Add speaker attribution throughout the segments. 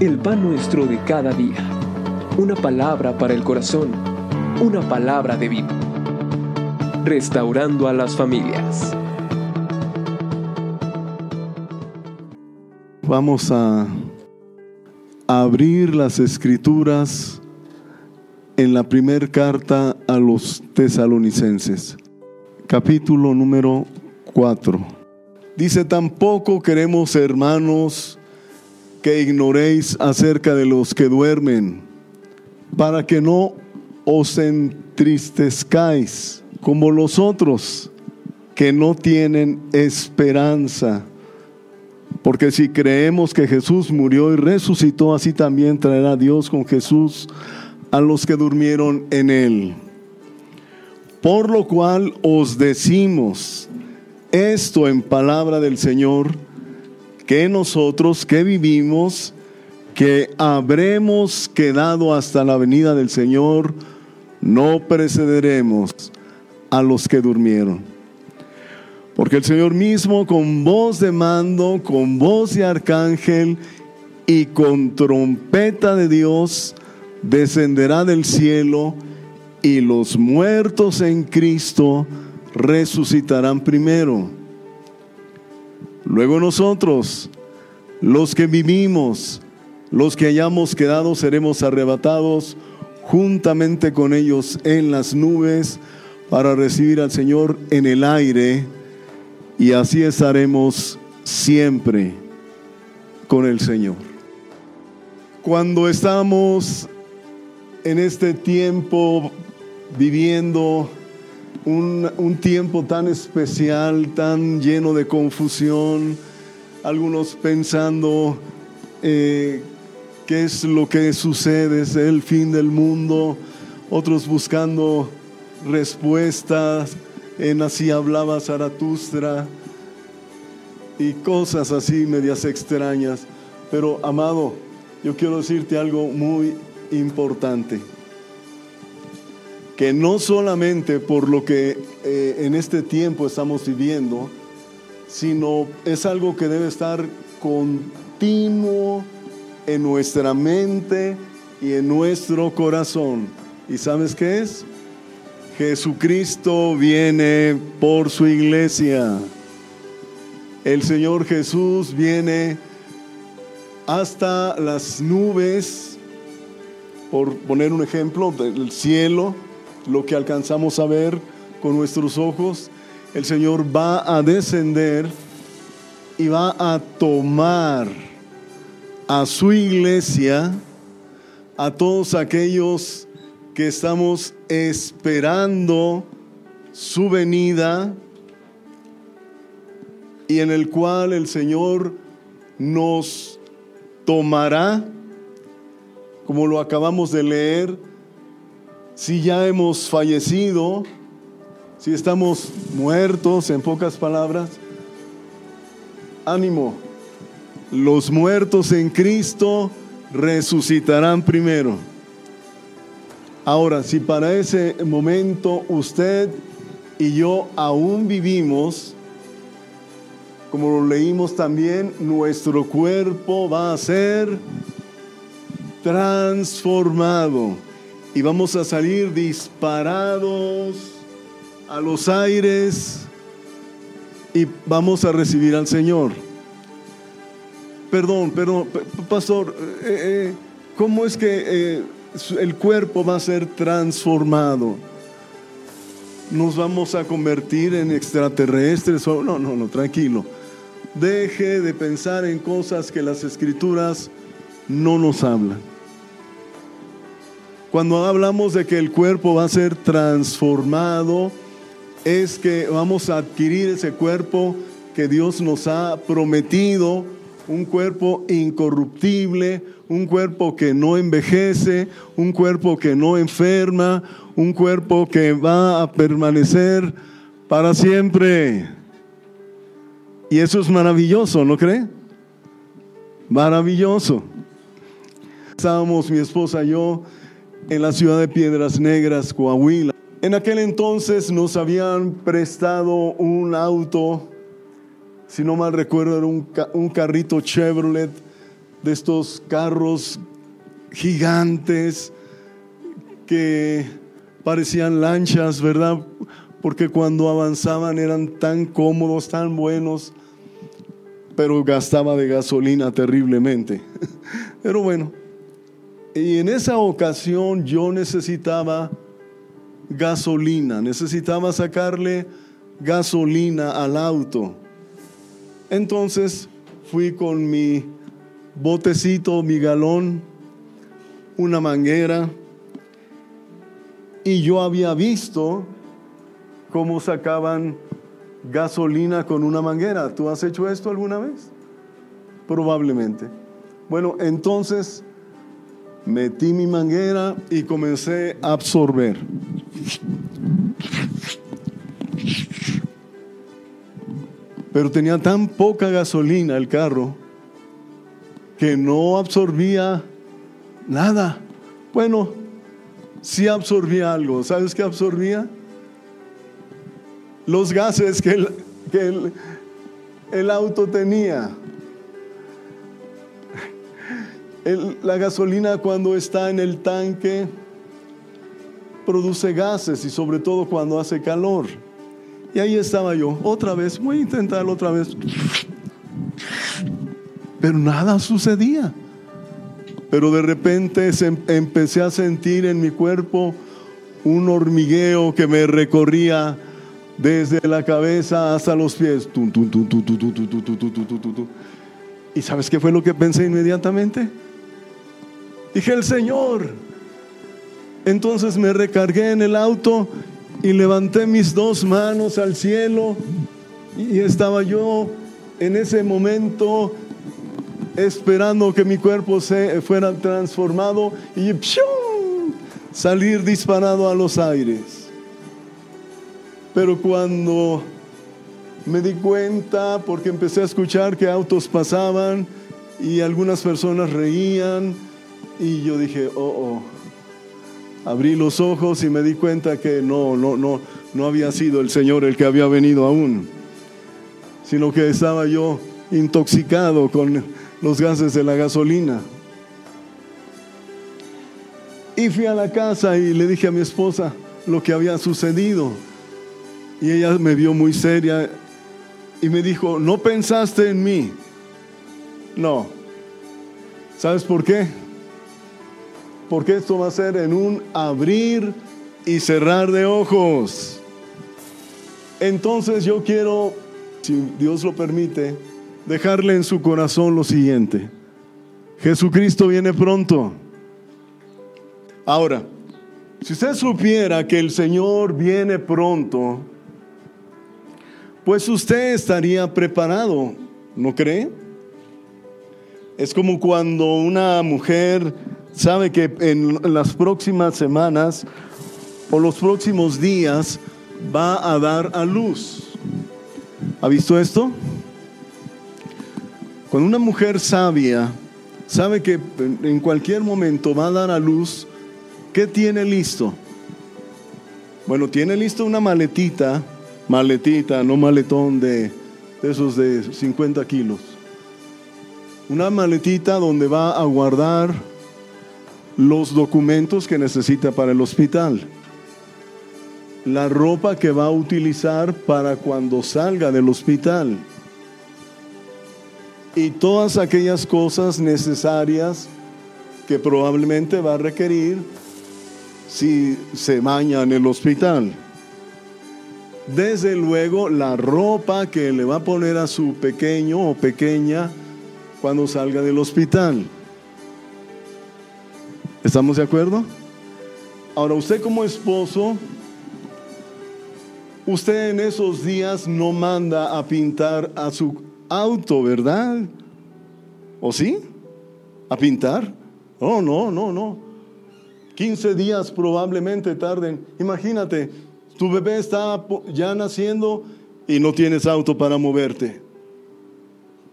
Speaker 1: el pan nuestro de cada día. Una palabra para el corazón, una palabra de vida. Restaurando a las familias.
Speaker 2: Vamos a abrir las escrituras en la primera carta a los tesalonicenses, capítulo número 4. Dice, tampoco queremos, hermanos, que ignoréis acerca de los que duermen, para que no os entristezcáis como los otros que no tienen esperanza. Porque si creemos que Jesús murió y resucitó, así también traerá Dios con Jesús a los que durmieron en él. Por lo cual os decimos esto en palabra del Señor, que nosotros que vivimos, que habremos quedado hasta la venida del Señor, no precederemos a los que durmieron. Porque el Señor mismo con voz de mando, con voz de arcángel y con trompeta de Dios, descenderá del cielo y los muertos en Cristo resucitarán primero. Luego nosotros, los que vivimos, los que hayamos quedado, seremos arrebatados juntamente con ellos en las nubes para recibir al Señor en el aire y así estaremos siempre con el Señor. Cuando estamos en este tiempo viviendo un, tiempo tan especial, tan lleno de confusión, algunos pensando eh, qué es lo que sucede, es el fin del mundo, otros buscando respuestas en así hablaba Zaratustra y cosas así medias extrañas. Pero amado, yo quiero decirte algo muy importante que no solamente por lo que eh, en este tiempo estamos viviendo, sino es algo que debe estar continuo en nuestra mente y en nuestro corazón. ¿Y sabes qué es? Jesucristo viene por su iglesia. El Señor Jesús viene hasta las nubes, por poner un ejemplo, del cielo lo que alcanzamos a ver con nuestros ojos, el Señor va a descender y va a tomar a su iglesia, a todos aquellos que estamos esperando su venida y en el cual el Señor nos tomará, como lo acabamos de leer, si ya hemos fallecido, si estamos muertos, en pocas palabras, ánimo, los muertos en Cristo resucitarán primero. Ahora, si para ese momento usted y yo aún vivimos, como lo leímos también, nuestro cuerpo va a ser transformado y vamos a salir disparados a los aires y vamos a recibir al Señor. Perdón, perdón, pastor, eh, eh, ¿cómo es que eh, el cuerpo va a ser transformado? ¿Nos vamos a convertir en extraterrestres? No, no, no, tranquilo. Deje de pensar en cosas que las escrituras no nos hablan. Cuando hablamos de que el cuerpo va a ser transformado, es que vamos a adquirir ese cuerpo que Dios nos ha prometido, un cuerpo incorruptible, un cuerpo que no envejece, un cuerpo que no enferma, un cuerpo que va a permanecer para siempre. Y eso es maravilloso, ¿no cree? Maravilloso. Estábamos mi esposa y yo en la ciudad de Piedras Negras, Coahuila. En aquel entonces nos habían prestado un auto, si no mal recuerdo, era un, carrito Chevrolet de estos carros gigantes que parecían lanchas, ¿verdad? Porque cuando avanzaban eran tan cómodos, tan buenos, pero gastaba de gasolina terriblemente. Pero bueno, y en esa ocasión yo necesitaba gasolina, necesitaba sacarle gasolina al auto. Entonces fui con mi botecito, mi galón, una manguera, y yo había visto cómo sacaban gasolina con una manguera. ¿Tú has hecho esto alguna vez? Probablemente. Bueno, entonces metí mi manguera y comencé a absorber. Pero tenía tan poca gasolina el carro que no absorbía nada. Bueno, sí absorbía algo. ¿Sabes qué absorbía? Los gases que el, que el, auto tenía. La gasolina cuando está en el tanque produce gases y sobre todo cuando hace calor. Y ahí estaba yo, otra vez, voy a intentarlo otra vez. Pero nada sucedía. Pero de repente empecé a sentir en mi cuerpo un hormigueo que me recorría desde la cabeza hasta los pies. ¿Y sabes qué fue lo que pensé inmediatamente? Dije, el Señor. Entonces me recargué en el auto y levanté mis dos manos al cielo y estaba yo en ese momento esperando que mi cuerpo se fuera transformado y salir disparado a los aires. Pero cuando me di cuenta, porque empecé a escuchar que autos pasaban y algunas personas reían, y yo dije, oh, oh abrí los ojos y me di cuenta que no, no, no, no había sido el Señor el que había venido aún, sino que estaba yo intoxicado con los gases de la gasolina. Y fui a la casa y le dije a mi esposa lo que había sucedido. Y ella me vio muy seria y me dijo, ¿no pensaste en mí? No. ¿Sabes por qué? Porque esto va a ser en un abrir y cerrar de ojos. Entonces yo quiero, si Dios lo permite, dejarle en su corazón lo siguiente. Jesucristo viene pronto. Ahora, si usted supiera que el Señor viene pronto, pues usted estaría preparado, ¿no cree? Es como cuando una mujer sabe que en las próximas semanas o los próximos días va a dar a luz. ¿Ha visto esto? Cuando una mujer sabia sabe que en cualquier momento va a dar a luz, ¿qué tiene listo? Bueno, tiene listo una maletita, maletita, no maletón de, de esos de 50 kilos. Una maletita donde va a guardar los documentos que necesita para el hospital, la ropa que va a utilizar para cuando salga del hospital y todas aquellas cosas necesarias que probablemente va a requerir si se baña en el hospital. Desde luego la ropa que le va a poner a su pequeño o pequeña cuando salga del hospital. ¿Estamos de acuerdo? Ahora, usted como esposo, usted en esos días no manda a pintar a su auto, ¿verdad? ¿O sí? ¿A pintar? No, no, no, no. 15 días probablemente tarden. Imagínate, tu bebé está ya naciendo y no tienes auto para moverte.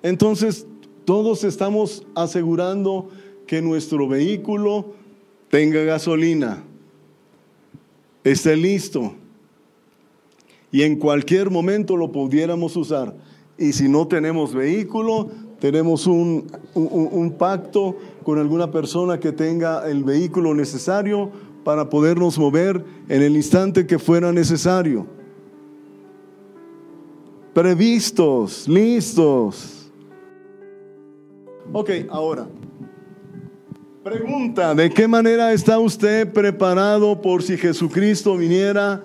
Speaker 2: Entonces, todos estamos asegurando que nuestro vehículo tenga gasolina, esté listo y en cualquier momento lo pudiéramos usar. Y si no tenemos vehículo, tenemos un, un, un pacto con alguna persona que tenga el vehículo necesario para podernos mover en el instante que fuera necesario. Previstos, listos. Ok, ahora. Pregunta, ¿de qué manera está usted preparado por si Jesucristo viniera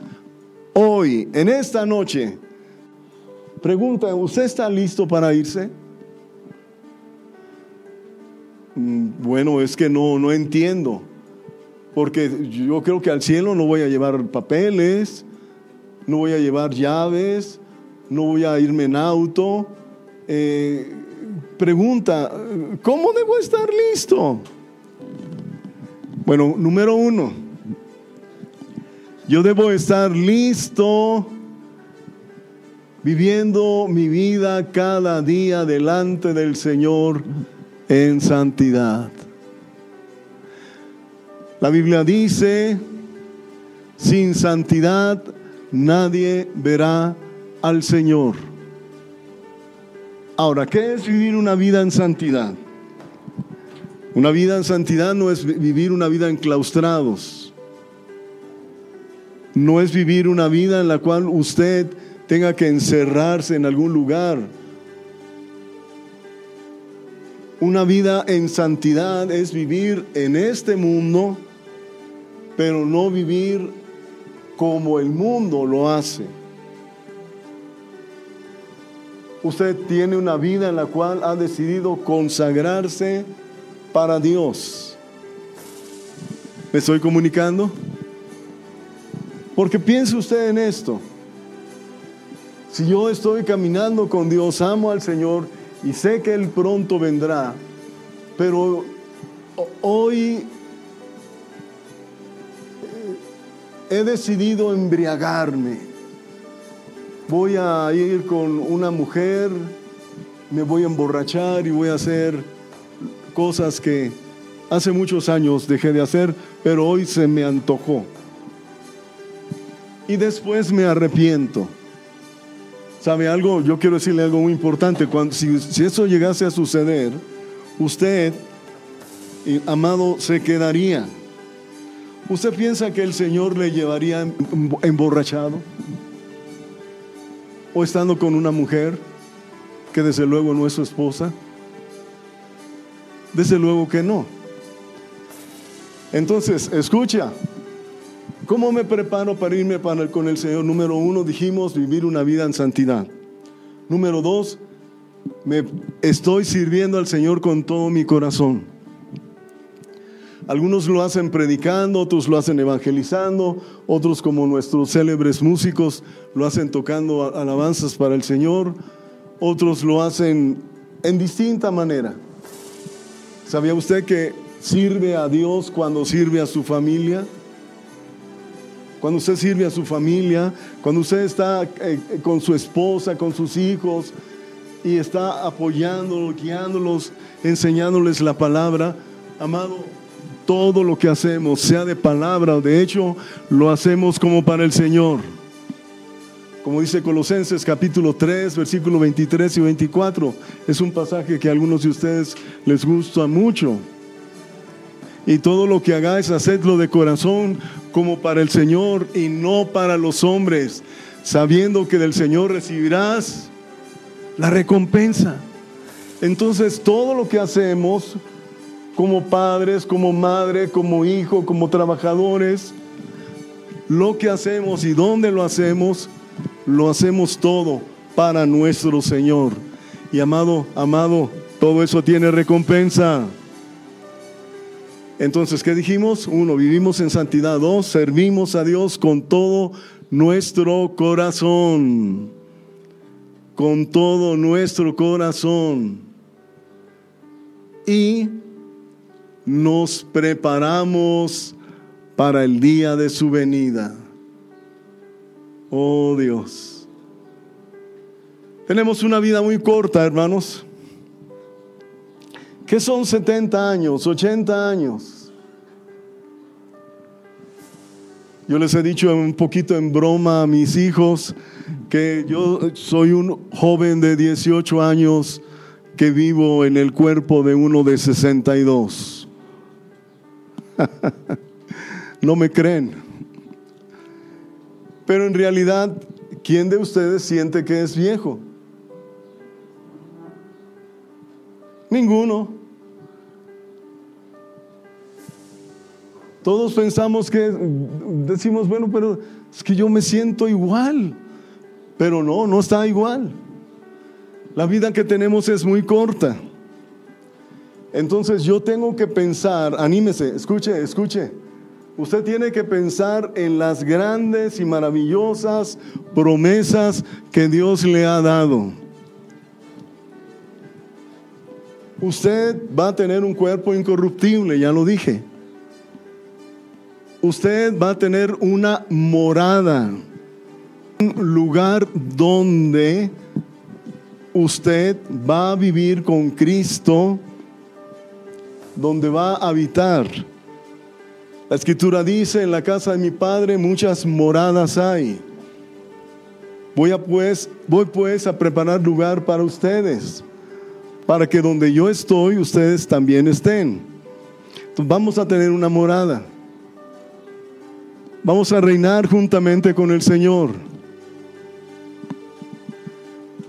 Speaker 2: hoy, en esta noche? Pregunta, ¿usted está listo para irse? Mm, bueno, es que no, no entiendo. Porque yo creo que al cielo no voy a llevar papeles, no voy a llevar llaves, no voy a irme en auto. Eh, pregunta, ¿cómo debo estar listo? Bueno, número uno, yo debo estar listo viviendo mi vida cada día delante del Señor en santidad. La Biblia dice, sin santidad nadie verá al Señor. Ahora, ¿qué es vivir una vida en santidad? Una vida en santidad no es vivir una vida enclaustrados. No es vivir una vida en la cual usted tenga que encerrarse en algún lugar. Una vida en santidad es vivir en este mundo, pero no vivir como el mundo lo hace. Usted tiene una vida en la cual ha decidido consagrarse para Dios. ¿Me estoy comunicando? Porque piense usted en esto. Si yo estoy caminando con Dios, amo al Señor y sé que Él pronto vendrá, pero hoy he decidido embriagarme. Voy a ir con una mujer, me voy a emborrachar y voy a hacer cosas que hace muchos años dejé de hacer, pero hoy se me antojó. Y después me arrepiento. ¿Sabe algo? Yo quiero decirle algo muy importante. Cuando, si, eso llegase a suceder, usted, amado, se quedaría. ¿Usted piensa que el Señor le llevaría emborrachado? ¿O estando con una mujer que desde luego no es su esposa? Desde luego que no. Entonces, escucha, ¿cómo me preparo para irme para con el Señor? Número uno, dijimos vivir una vida en santidad. Número dos, me estoy sirviendo al Señor con todo mi corazón. Algunos lo hacen predicando, otros lo hacen evangelizando, otros como nuestros célebres músicos lo hacen tocando alabanzas para el Señor, otros lo hacen en distinta manera. ¿Sabía usted que sirve a Dios cuando sirve a su familia? Cuando usted sirve a su familia, cuando usted está eh, con su esposa, con sus hijos y está apoyándolos, guiándolos, enseñándoles la palabra, amado, todo lo que hacemos, sea de palabra o de hecho, lo hacemos como para el Señor. Como dice Colosenses capítulo 3, versículo 23 y 24. Es un pasaje que a algunos de ustedes les gusta mucho. Y todo lo que hagáis, hacedlo de corazón como para el Señor y no para los hombres, sabiendo que del Señor recibirás la recompensa. Entonces todo lo que hacemos como padres, como madre, como hijo, como trabajadores, lo que hacemos y dónde lo hacemos, lo hacemos todo para nuestro Señor. Y amado, amado, todo eso tiene recompensa. Entonces, ¿qué dijimos? Uno, vivimos en santidad. Dos, servimos a Dios con todo nuestro corazón. Con todo nuestro corazón. Y nos preparamos para el día de su venida. Oh Dios. Tenemos una vida muy corta, hermanos. ¿Qué son 70 años, 80 años? Yo les he dicho un poquito en broma a mis hijos que yo soy un joven de 18 años que vivo en el cuerpo de uno de 62. no me creen. Pero en realidad, ¿quién de ustedes siente que es viejo? Ninguno. Todos pensamos que, decimos, bueno, pero es que yo me siento igual. Pero no, no está igual. La vida que tenemos es muy corta. Entonces yo tengo que pensar, anímese, escuche, escuche. Usted tiene que pensar en las grandes y maravillosas promesas que Dios le ha dado. Usted va a tener un cuerpo incorruptible, ya lo dije. Usted va a tener una morada, un lugar donde usted va a vivir con Cristo, donde va a habitar. La escritura dice, en la casa de mi padre muchas moradas hay. Voy, a pues, voy pues a preparar lugar para ustedes para que donde yo estoy, ustedes también estén. Entonces vamos a tener una morada. Vamos a reinar juntamente con el Señor.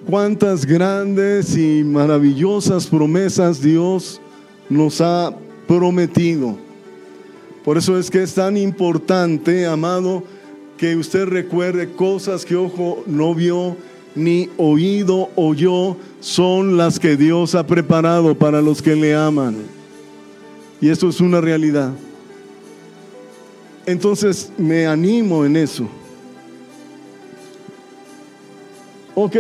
Speaker 2: Cuántas grandes y maravillosas promesas Dios nos ha prometido. Por eso es que es tan importante, amado, que usted recuerde cosas que ojo no vio, ni oído oyó, son las que Dios ha preparado para los que le aman. Y eso es una realidad. Entonces me animo en eso. Ok,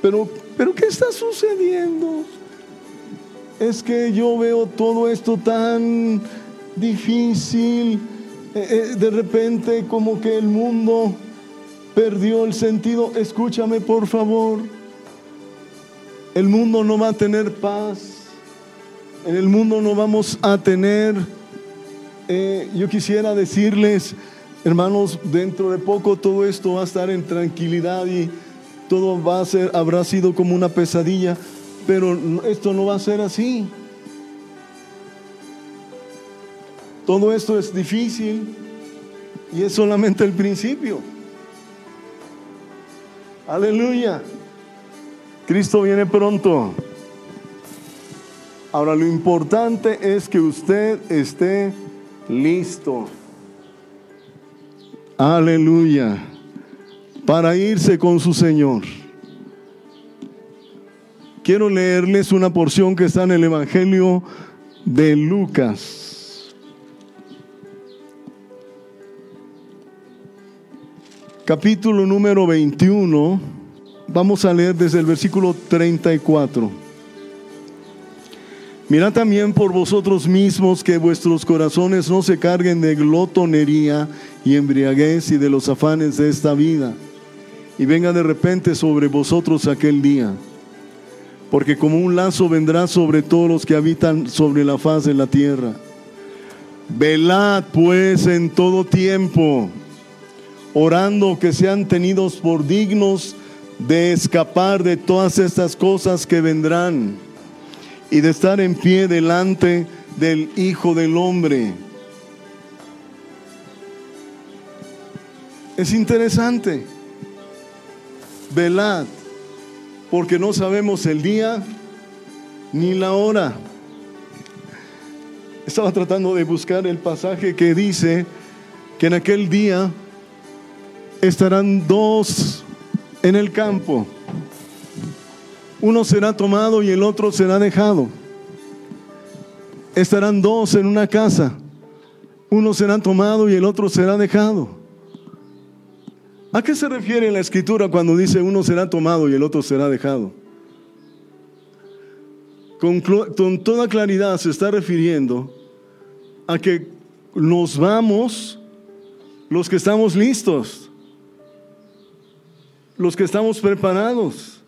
Speaker 2: pero, pero ¿qué está sucediendo? Es que yo veo todo esto tan difícil. Eh, eh, de repente como que el mundo perdió el sentido. Escúchame por favor. El mundo no va a tener paz. En el mundo no vamos a tener... Eh, yo quisiera decirles, hermanos, dentro de poco todo esto va a estar en tranquilidad y todo va a ser, habrá sido como una pesadilla, pero esto no va a ser así. Todo esto es difícil y es solamente el principio. Aleluya. Cristo viene pronto. Ahora lo importante es que usted esté listo. Aleluya. Para irse con su Señor. Quiero leerles una porción que está en el Evangelio de Lucas. Capítulo número 21 Vamos a leer desde el versículo 34. Mirad también por vosotros mismos que vuestros corazones no se carguen de glotonería y embriaguez y de los afanes de esta vida, y venga de repente sobre vosotros aquel día. Porque como un lazo vendrá sobre todos los que habitan sobre la faz de la tierra. Velad pues en todo tiempo, orando que sean tenidos por dignos de escapar de todas estas cosas que vendrán y de estar en pie delante del Hijo del Hombre. Es interesante. Velad, porque no sabemos el día ni la hora. Estaba tratando de buscar el pasaje que dice que en aquel día estarán dos en el campo. Uno será tomado y el otro será dejado. Estarán dos en una casa. Uno será tomado y el otro será dejado. ¿A qué se refiere la escritura cuando dice uno será tomado y el otro será dejado? Con, toda claridad se está refiriendo a que nos vamos los que estamos listos los que estamos preparados.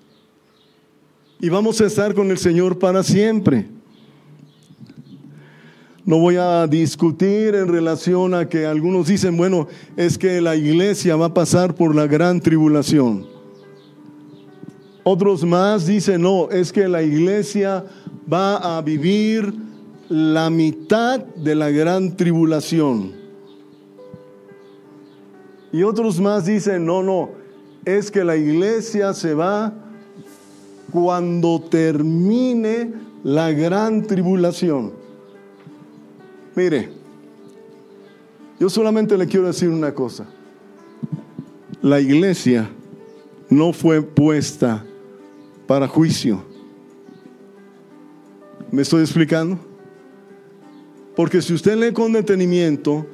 Speaker 2: Y vamos a estar con el Señor para siempre. No voy a discutir en relación a que algunos dicen, bueno, es que la iglesia va a pasar por la gran tribulación. Otros más dicen, no, es que la iglesia va a vivir la mitad de la gran tribulación. Y otros más dicen, no, no, es que la iglesia se va cuando termine la gran tribulación. Mire, yo solamente le quiero decir una cosa. La iglesia no fue puesta para juicio. ¿Me estoy explicando? Porque si usted lee con detenimiento,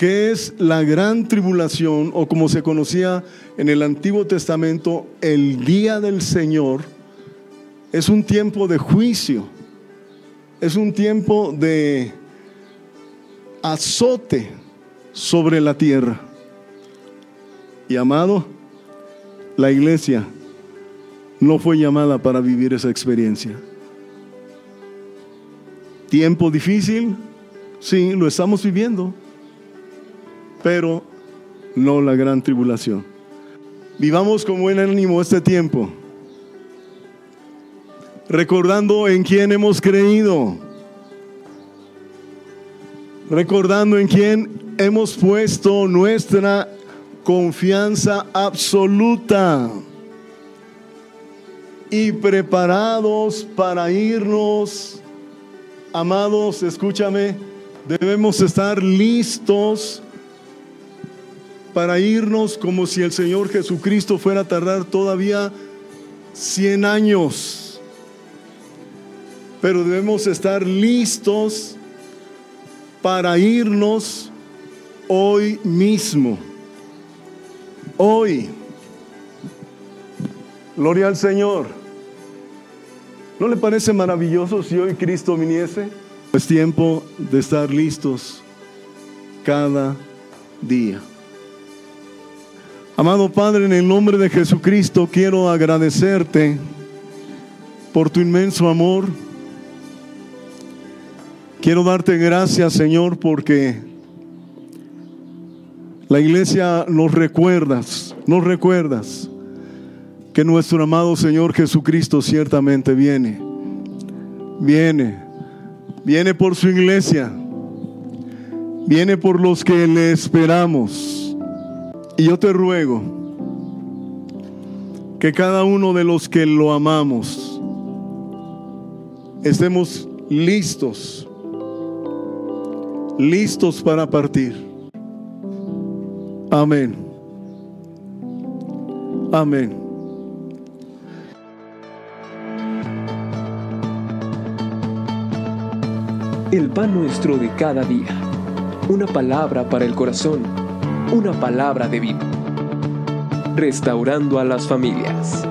Speaker 2: ¿qué es la gran tribulación o como se conocía en el Antiguo Testamento, el día del Señor? Es un tiempo de juicio, es un tiempo de azote sobre la tierra. Y amado, la iglesia no fue llamada para vivir esa experiencia. Tiempo difícil, sí, lo estamos viviendo, pero no la gran tribulación. Vivamos con buen ánimo este tiempo, recordando en quién hemos creído, recordando en quién hemos puesto nuestra confianza absoluta y preparados para irnos. Amados, escúchame, debemos estar listos para irnos como si el Señor Jesucristo fuera a tardar todavía 100 años. Pero debemos estar listos para irnos hoy mismo. Hoy. Gloria al Señor. ¿No le parece maravilloso si hoy Cristo viniese? Es tiempo de estar listos cada día. Amado Padre, en el nombre de Jesucristo quiero agradecerte por tu inmenso amor. Quiero darte gracias, Señor, porque la iglesia nos recuerdas, nos recuerdas que nuestro amado Señor Jesucristo ciertamente viene. Viene. Viene por su iglesia. Viene por los que le esperamos. Y yo te ruego que cada uno de los que lo amamos estemos listos, listos para partir. Amén. Amén.
Speaker 1: El pan nuestro de cada día. Una palabra para el corazón. Una palabra de vida. Restaurando a las familias.